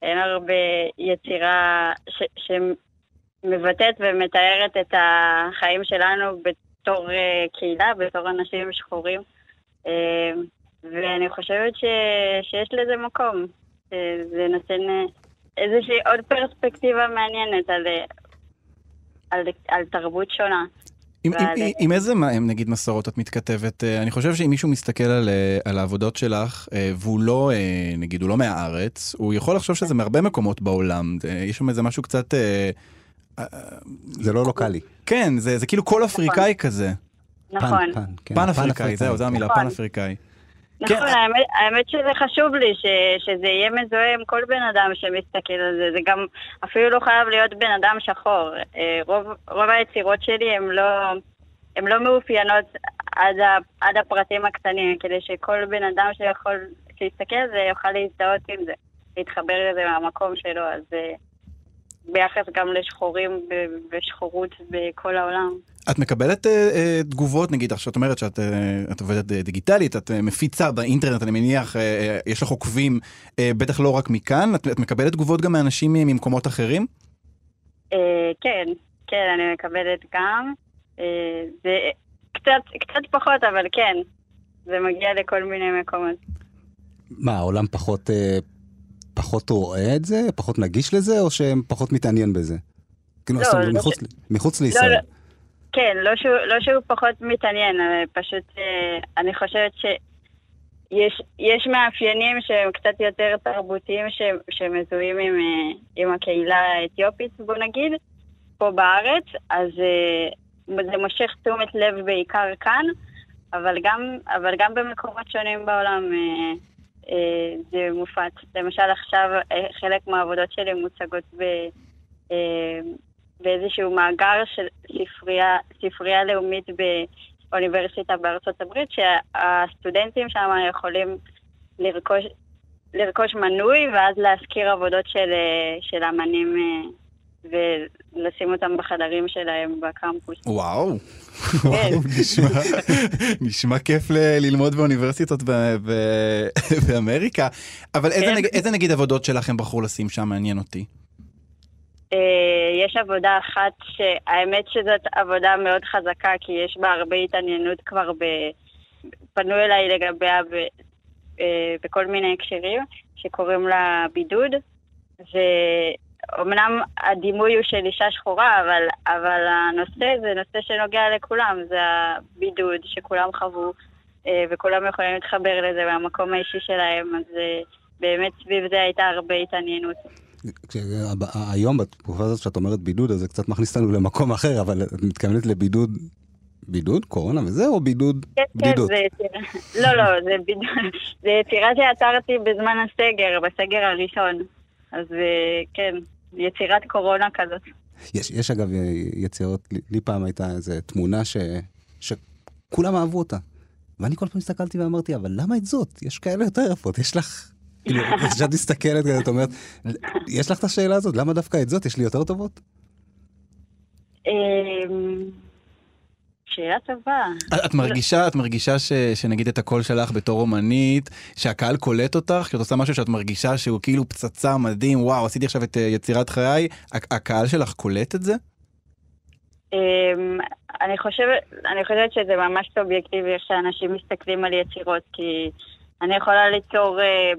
אין הרבה יצירה ש- שמבטאת ומתארת את החיים שלנו בתור אה, קהילה, בתור אנשים שחורים. אה, ואני חושבת ש, שיש לזה מקום. זה נותן אה, איזושהי עוד פרספקטיבה מעניינת על, אה, על, על תרבות שונה. עם, עם, ועל- עם, עם איזה נגיד מסורות את מתכתבת? אה, אני חושב שאם מישהו מסתכל על, על העבודות שלך, והוא לא, נגיד, הוא לא מהארץ, הוא יכול לחשוב שזה מהרבה מקומות בעולם. יש שם איזה משהו קצת... זה לא לוקאלי. כן, זה, זה כאילו כל אפריקאי כזה. נכון. פן, כן, פן אפריקאי, זהו, זו המילה, נכון. פן אפריקאי. נכון, כן. האמת, האמת שזה חשוב לי, ש, שזה יהיה מזוהה עם כל בן אדם שמסתכל על זה. זה גם אפילו לא חייב להיות בן אדם שחור. אה, רוב, רוב היצירות שלי הן לא, לא מאופיינות עד, ה, עד הפרטים הקטנים, כדי שכל בן אדם שיכול, שיסתכל על זה יוכל להזדהות עם זה, להתחבר לזה מהמקום שלו. אז אה, ביחס גם לשחורים ושחורות בכל העולם. את מקבלת אה, אה, תגובות, נגיד, עכשיו את אומרת שאת אה, את עובדת אה, דיגיטלית, את אה, מפיצה באינטרנט, אני מניח, אה, אה, יש לך עוקבים, אה, בטח לא רק מכאן, את, את מקבלת תגובות גם מאנשים אה, ממקומות אחרים? אה, כן, כן, אני מקבלת גם. אה, זה קצת, קצת פחות, אבל כן, זה מגיע לכל מיני מקומות. מה, העולם פחות, אה, פחות רואה את זה? פחות נגיש לזה, או שהם פחות מתעניין בזה? כאילו, לא, אומרת, לא מחוץ, ש- מחוץ לא, לישראל. לא. כן, לא שהוא, לא שהוא פחות מתעניין, פשוט אה, אני חושבת שיש יש מאפיינים שהם קצת יותר תרבותיים ש, שמזוהים עם, אה, עם הקהילה האתיופית, בוא נגיד, פה בארץ, אז אה, זה מושך תשומת לב בעיקר כאן, אבל גם, אבל גם במקומות שונים בעולם זה מופץ. למשל עכשיו אה, חלק מהעבודות שלי מוצגות ב... אה, באיזשהו מאגר של ספרייה, ספרייה לאומית באוניברסיטה בארצות הברית, שהסטודנטים שם יכולים לרכוש, לרכוש מנוי ואז להשכיר עבודות של, אה, של אמנים אה, ולשים אותם בחדרים שלהם בקמפוס. וואו, כן. וואו, נשמע, נשמע כיף ל- ללמוד באוניברסיטות ב- ב- באמריקה. אבל איזה, כן. נג, איזה נגיד עבודות שלך הם בחרו לשים שם, מעניין אותי. אה, יש עבודה אחת שהאמת שזאת עבודה מאוד חזקה, כי יש בה הרבה התעניינות כבר ב... פנו אליי לגביה ב... אה, בכל מיני הקשרים, שקוראים לה בידוד, ואומנם הדימוי הוא של אישה שחורה, אבל, אבל הנושא זה נושא שנוגע לכולם, זה הבידוד שכולם חוו, אה, וכולם יכולים להתחבר לזה מהמקום האישי שלהם, אז אה, באמת סביב זה הייתה הרבה התעניינות. כש- ה- היום, בתקופה הזאת שאת אומרת בידוד, אז זה קצת מכניס אותנו למקום אחר, אבל את מתכוונת לבידוד, בידוד, קורונה וזה, או בידוד, כן, כן, בדידות? זה יצירה. לא, לא, זה בדיוק, זה יצירה שיצרתי בזמן הסגר, בסגר הראשון. אז אה, כן, יצירת קורונה כזאת. יש, יש אגב יצירות, לי, לי פעם הייתה איזו תמונה ש, שכולם אהבו אותה. ואני כל פעם הסתכלתי ואמרתי, אבל למה את זאת? יש כאלה יותר יפות, יש לך... כאילו, כשאת מסתכלת כזה, את אומרת, יש לך את השאלה הזאת, למה דווקא את זאת? יש לי יותר טובות? שאלה טובה. את- מרגישה, את מרגישה ש, שנגיד את הקול שלך בתור אומנית, שהקהל קולט אותך, כשאת עושה משהו שאת מרגישה שהוא כאילו פצצה מדהים, וואו, עשיתי עכשיו את אה, יצירת חיי, הקהל שלך קולט את זה? אמ, אני חושבת, אני חושבת שזה ממש סובייקטיבי איך שאנשים מסתכלים על יצירות, כי אני יכולה ליצור אה,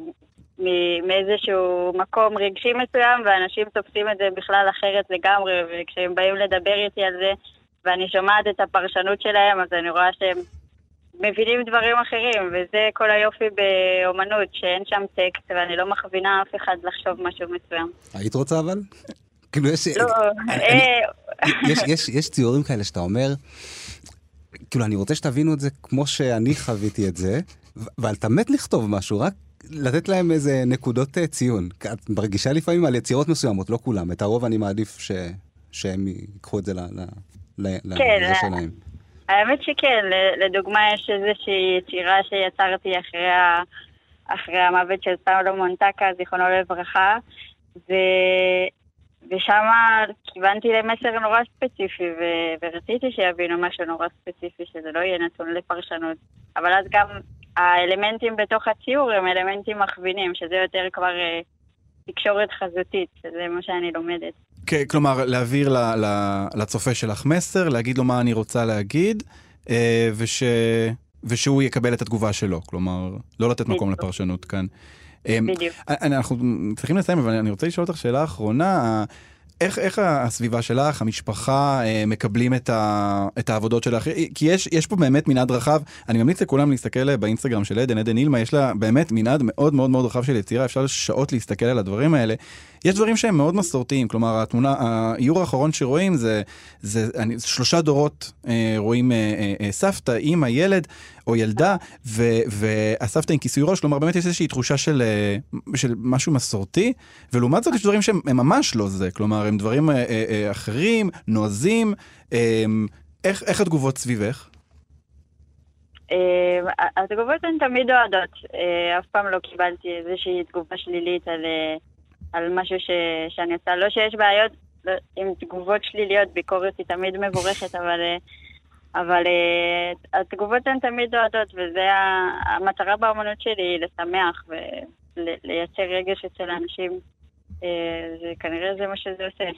מ- מאיזשהו מקום רגשי מסוים, ואנשים תופסים את זה בכלל אחרת לגמרי, וכשהם באים לדבר איתי על זה, ואני שומעת את הפרשנות שלהם, אז אני רואה שהם מבינים דברים אחרים, וזה כל היופי באומנות, שאין שם טקסט, ואני לא מכווינה אף אחד לחשוב משהו מסוים. היית רוצה אבל? כאילו, יש... לא, אה, יש, ציורים כאלה שאתה אומר, כאילו, אני רוצה שתבינו את זה כמו שאני חוויתי את זה, אבל אתה מת לכתוב משהו, רק לתת להם איזה נקודות אה, ציון. את מרגישה לפעמים על יצירות מסוימות, לא כולם. את הרוב אני מעדיף ש... שהם ייקחו את זה ל... ל... ל... כן, לזה שלהם. האמת שכן, לדוגמה יש איזושהי יצירה שיצרתי אחרי, ה... אחרי המוות של סלומון טקה, זיכרונו לברכה, ו... ושם כיוונתי למסר נורא ספציפי, ו... ורציתי שיבינו משהו נורא ספציפי, שזה לא יהיה נתון לפרשנות. אבל אז גם האלמנטים בתוך הציור הם אלמנטים מכווינים, שזה יותר כבר אה, תקשורת חזותית, שזה מה שאני לומדת. כן, כלומר, להעביר ל, ל, לצופה שלך מסר, להגיד לו מה אני רוצה להגיד, אה, וש, ושהוא יקבל את התגובה שלו. כלומר, לא לתת מקום בדיוק. לפרשנות כאן. אה, בדיוק. אנחנו צריכים לסיים, אבל אני רוצה לשאול אותך שאלה אחרונה. איך, איך הסביבה שלך, המשפחה, אה, מקבלים את, ה, את העבודות שלך? כי יש, יש פה באמת מנעד רחב. אני ממליץ לכולם להסתכל באינסטגרם של עדן, עדן אילמה, יש לה באמת מנעד מאוד מאוד מאוד רחב של יצירה, אפשר שעות להסתכל על הדברים האלה. יש דברים שהם מאוד מסורתיים, כלומר, התמונה, האיור האחרון שרואים זה, זה אני, שלושה דורות אה, רואים אה, אה, אה, סבתא, אימא, ילד או ילדה, ו, והסבתא עם כיסוי ראש, כלומר, באמת יש איזושהי תחושה של, אה, של משהו מסורתי, ולעומת זאת יש דברים שהם הם ממש לא זה, כלומר, הם דברים אה, אה, אה, אחרים, נועזים. אה, איך, איך התגובות סביבך? אה, התגובות הן תמיד אוהדות. אה, אף פעם לא קיבלתי איזושהי תגובה שלילית על, על משהו ש, שאני עושה. לא שיש בעיות לא, עם תגובות שליליות, ביקורת היא תמיד מבורכת, אבל, אה, אבל אה, התגובות הן תמיד אוהדות, וזה המטרה באמנות שלי, היא לשמח ולייצר רגש אצל האנשים. אה, זה כנראה זה מה שזה עושה.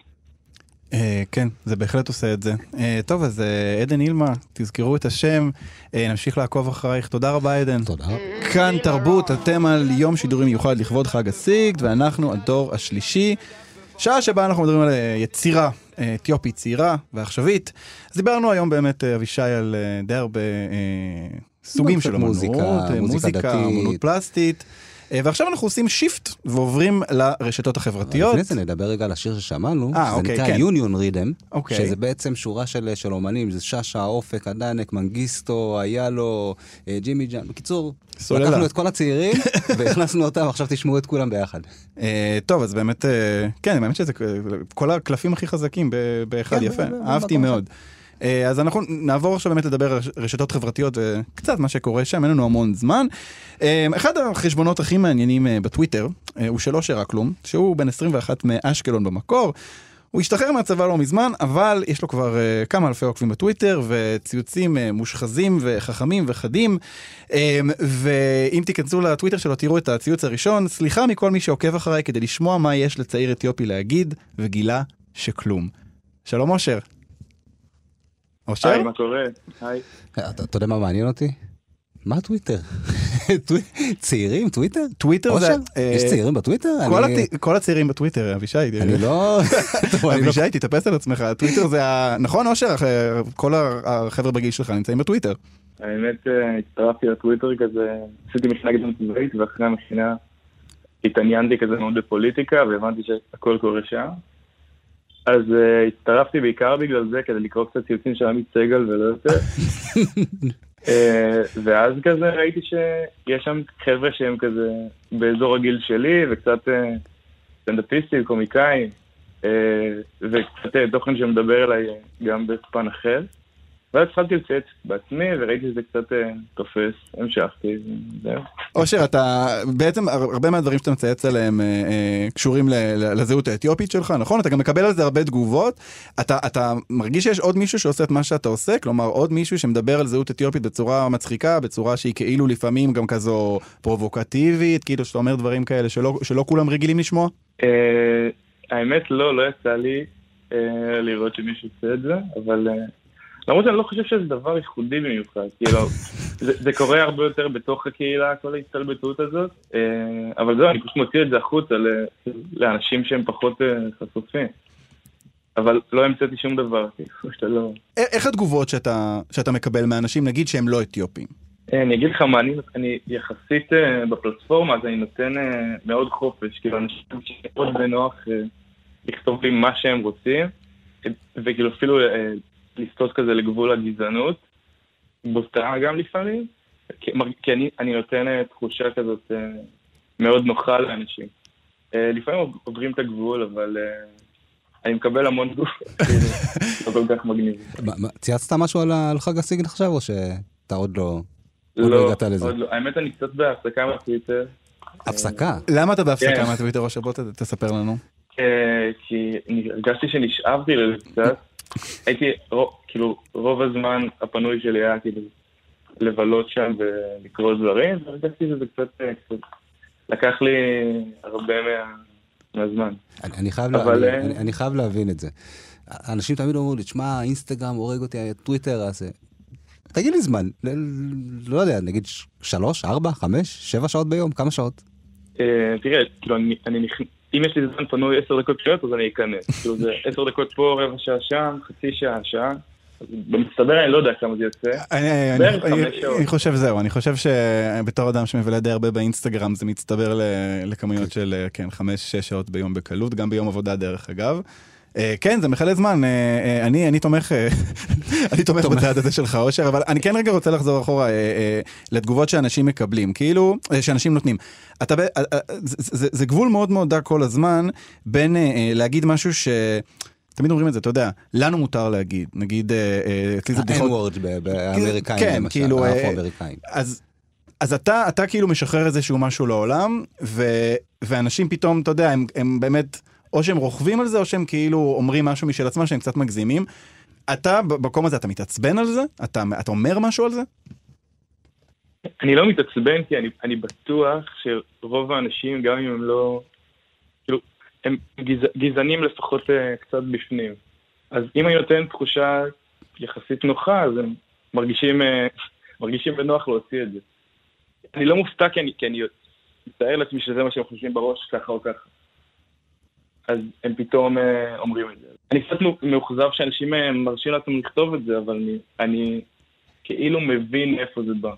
אה, כן, זה בהחלט עושה את זה. אה, טוב, אז אה, עדן אילמה, תזכרו את השם, נמשיך לעקוב אחרייך. תודה רבה, עדן. תודה. כאן תרבות, אתם על יום שידורים מיוחד לכבוד חג הסיגד, ואנחנו הדור השלישי. שעה שבה אנחנו מדברים על יצירה אתיופית צעירה ועכשווית. אז דיברנו היום באמת, אבישי, על די הרבה סוגים של אמנות, מוזיקה, מוזיקה מוזיקה, דתית. אמנות פלסטית. אה, ועכשיו אנחנו עושים shift ועוברים לרשתות החברתיות. לפני זה נדבר רגע על השיר ששמענו, אה, זה אוקיי, נקרא כן. Union Riddim, אוקיי. שזה בעצם שורה של, של אומנים, זה שאשא, אופק, הדנק, מנגיסטו, איילו, אה, ג'ימי ג'אן. בקיצור, סוללה. לקחנו את כל הצעירים והכנסנו אותם, עכשיו תשמעו את כולם ביחד. אה, טוב, אז באמת, אה, כן, באמת שזה כל הקלפים הכי חזקים באחד, כן, יפה, אהבתי מאוד. אה, אז אנחנו נעבור עכשיו באמת לדבר על רשתות חברתיות וקצת מה שקורה שם, אין לנו המון זמן. אה, אחד החשבונות הכי מעניינים אה, בטוויטר אה, הוא של אושר אקלום, שהוא בן 21 מאשקלון במקור. הוא השתחרר מהצבא לא מזמן, אבל יש לו כבר uh, כמה אלפי עוקבים בטוויטר, וציוצים uh, מושחזים וחכמים וחדים. אמ, ואם תיכנסו לטוויטר שלו, תראו את הציוץ הראשון. סליחה מכל מי שעוקב אחריי כדי לשמוע מה יש לצעיר אתיופי להגיד, וגילה שכלום. שלום אושר. אושר? היי, מה קורה? היי. אתה אתה יודע מה מעניין אותי? מה טוויטר? טו- צעירים, טוויטר? טוויטר זה... אושר? אה, יש צעירים בטוויטר? כל, הצעירים בטוויטר, אבישי. אני לא... לא- אבישי, תתאפס על עצמך, טוויטר זה ה... נכון אושר? אה, כל החבר'ה בגיל שלך נמצאים בטוויטר. האמת, אה, הצטרפתי לטוויטר כזה, עשיתי מכינה קדם צבאית, ואחרי המכינה התעניינתי כזה מאוד בפוליטיקה, והבנתי שהכל קורה שם. אז uh, הצטרפתי בעיקר בגלל זה, כדי לקרוא קצת ציוצים של עמית סגל ולא יותר. uh, ואז כזה ראיתי שיש שם חבר'ה שהם כזה באזור הגיל שלי, וקצת uh, סטנדאפיסטים, קומיקאים, uh, וקצת uh, תוכן שמדבר אליי uh, גם בפן אחר. ואז התחלתי לצייץ בעצמי, וראיתי שזה קצת אה, תופס, המשכתי, וזהו. אושר, אתה, בעצם הר- הרבה מהדברים שאתה מצייץ עליהם אה, אה, קשורים לזהות האתיופית שלך, נכון? אתה גם מקבל על זה הרבה תגובות. אתה, אתה מרגיש שיש עוד מישהו שעושה את מה שאתה עושה? כלומר, עוד מישהו שמדבר על זהות אתיופית בצורה מצחיקה, בצורה שהיא כאילו לפעמים גם כזו פרובוקטיבית, כאילו שאתה אומר דברים כאלה שלא, שלא כולם רגילים לשמוע? האמת לא, לא יצא לי לראות שמישהו עושה את זה, אבל למרות שאני לא חושב שזה דבר ייחודי במיוחד, כאילו, זה, זה קורה הרבה יותר בתוך הקהילה, כל ההסתלבטות הזאת, אה, אבל זהו, אני פשוט מוציא את זה החוצה לאנשים שהם פחות אה, חשופים. אבל לא המצאתי שום דבר, כאילו, שאתה לא... איך התגובות שאתה, שאתה מקבל מאנשים, נגיד שהם לא אתיופים? אה, אני אגיד לך מה, אני, אני יחסית בפלטפורמה, אז אני נותן מאוד חופש, כאילו אנשים שמאוד בנוח לכתוב לי מה שהם רוצים, וכאילו אפילו לסטות כזה לגבול הגזענות, בהפתעה גם לפעמים, כי, אני, אני נותן אה, תחושה כזאת אה, מאוד נוחה לאנשים. אה, לפעמים עוברים את הגבול, אבל אני מקבל המון גוף, לא כל כך מגניב. צייצת משהו על על חג הסיגד עכשיו, או שאתה עוד לא... עוד לא לא, הגעת לזה. עוד לא. האמת אני קצת בהפסקה מהטוויטר. הפסקה. למה אתה בהפסקה כן. מהטוויטר, אושר? בוא ת- תספר לנו. כי הרגשתי שנשאבתי לזה קצת. הייתי, כאילו, רוב הזמן הפנוי שלי היה כאילו לבלות שם ולקרוא דברים, והרגשתי שזה קצת, אה, קצת לקח לי הרבה מה- מהזמן. אני, אני, חייב, לה, אבל, אני, אה, אני, אני חייב להבין את זה. אנשים תמיד אומרים לי, תשמע, אינסטגרם הורג אותי, טוויטר, אז... אה, תגיד לי זמן, לא יודע, נגיד שלוש, ארבע, חמש, שבע שעות ביום, כמה שעות? אה, תראה, כאילו, אני. אם יש לי זמן פנוי עשר דקות קריאות, אז אני אכנס. כאילו, זה עשר דקות פה, רבע שעה שם, חצי שעה, שעה. במצטבר אני לא יודע כמה זה יוצא. אני, אני, אני, חמש. אני חושב זהו, אני חושב שבתור אדם שמבלה די הרבה באינסטגרם זה מצטבר לכמויות של כן, חמש-שש שעות ביום בקלות, גם ביום עבודה דרך אגב. אה, כן, זה מכלה זמן, אה, אה, אני, אני תומך, אני תומך בצעד הזה שלך, אושר, אבל אני כן רגע רוצה לחזור אחורה לתגובות שאנשים מקבלים, כאילו, שאנשים נותנים. אתה, זה, זה, זה גבול מאוד מאוד דק כל הזמן בין להגיד משהו ש... תמיד אומרים את זה, אתה יודע, לנו מותר להגיד, נגיד, אצלי זה בדיחות... ה-N-word באמריקאים, כן, למשל, כאילו, האפרו-אמריקאים. אז, אז אתה, אתה כאילו משחרר איזשהו משהו לעולם, ו, ואנשים פתאום, אתה יודע, הם, הם באמת, או שהם רוכבים על זה, או שהם כאילו אומרים משהו משל עצמם שהם קצת מגזימים. אתה במקום הזה, אתה מתעצבן על זה? אתה, אתה אומר משהו על זה? אני לא מתעצבן כי אני, אני בטוח שרוב האנשים, גם אם הם לא... כאילו, הם גז, גזענים לפחות uh, קצת בפנים. אז אם אני נותן תחושה יחסית נוחה, אז הם מרגישים, uh, מרגישים בנוח להוציא את זה. אני לא מופתע כי אני, כי אני מתאר לעצמי שזה מה שהם חושבים בראש, ככה או ככה. אז הם פתאום uh, אומרים את זה. אני קצת מאוכזב שאנשים uh, מרשים לעצמם לכתוב את זה, אבל אני, אני כאילו מבין מאיפה זה בא.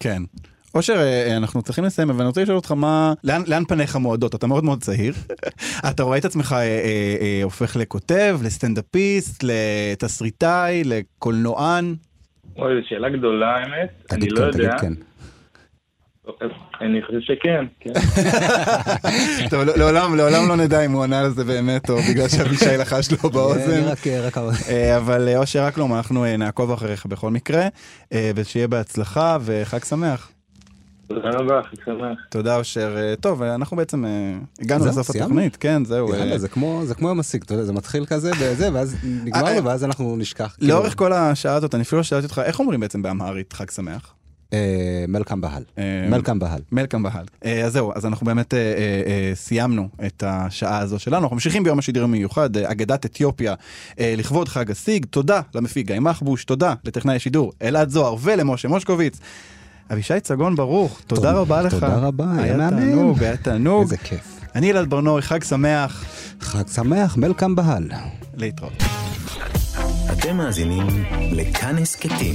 כן. אושר, אה, אנחנו צריכים לסיים, אבל אני רוצה לשאול אותך מה, לאן, לאן פניך מועדות? אתה מאוד מאוד צעיר. אתה רואה את עצמך אה, אה, אה, הופך לכותב, לסטנדאפיסט, לתסריטאי, לקולנוען? אוי, זו שאלה גדולה האמת, אני תגיד לא כן, תגיד יודע. כן. אני חושב שכן, כן. טוב, לא- לעולם, לעולם לא נדע אם הוא ענה על זה באמת, או בגלל שאבישי לחש לו באוזן. רק- רק... אה, אבל אה, אושר אקלום, אנחנו אה, נעקוב אחריך בכל מקרה, ושיהיה בהצלחה וחג שמח. תודה רבה, חג שמח. תודה אושר. טוב, אנחנו בעצם הגענו לסוף? התוכנית, כן, זהו. זה כמו יום הסיג, אתה יודע, זה מתחיל כזה בזה, ואז נגמר לו, ואז אנחנו נשכח. לאורך כל השעה הזאת, אני אפילו לא שאלתי אותך, איך אומרים בעצם באמהרית חג שמח? מלקם בהל. אה, מלקם בהל. מלקם בהל. אה, אז זהו, אז אנחנו באמת אה, אה, אה, סיימנו את השעה הזו שלנו. אנחנו ממשיכים ביום השידורים המיוחד, אה, אגדת אתיופיה, אה, לכבוד חג הסיגד. תודה למפיק גיא מחבוש, תודה לטכנאי השידור אלעד זוהר ולמשה מושקוביץ. אבישי צגון ברוך, תודה רבה לך. תודה רבה, היה היה מהמם. תענוג, היה תענוג. איזה כיף. אני אלעד ברנועי, חג שמח. חג שמח, מלקם בהל. להתראות. אתם מאזינים לכאן הסכתים.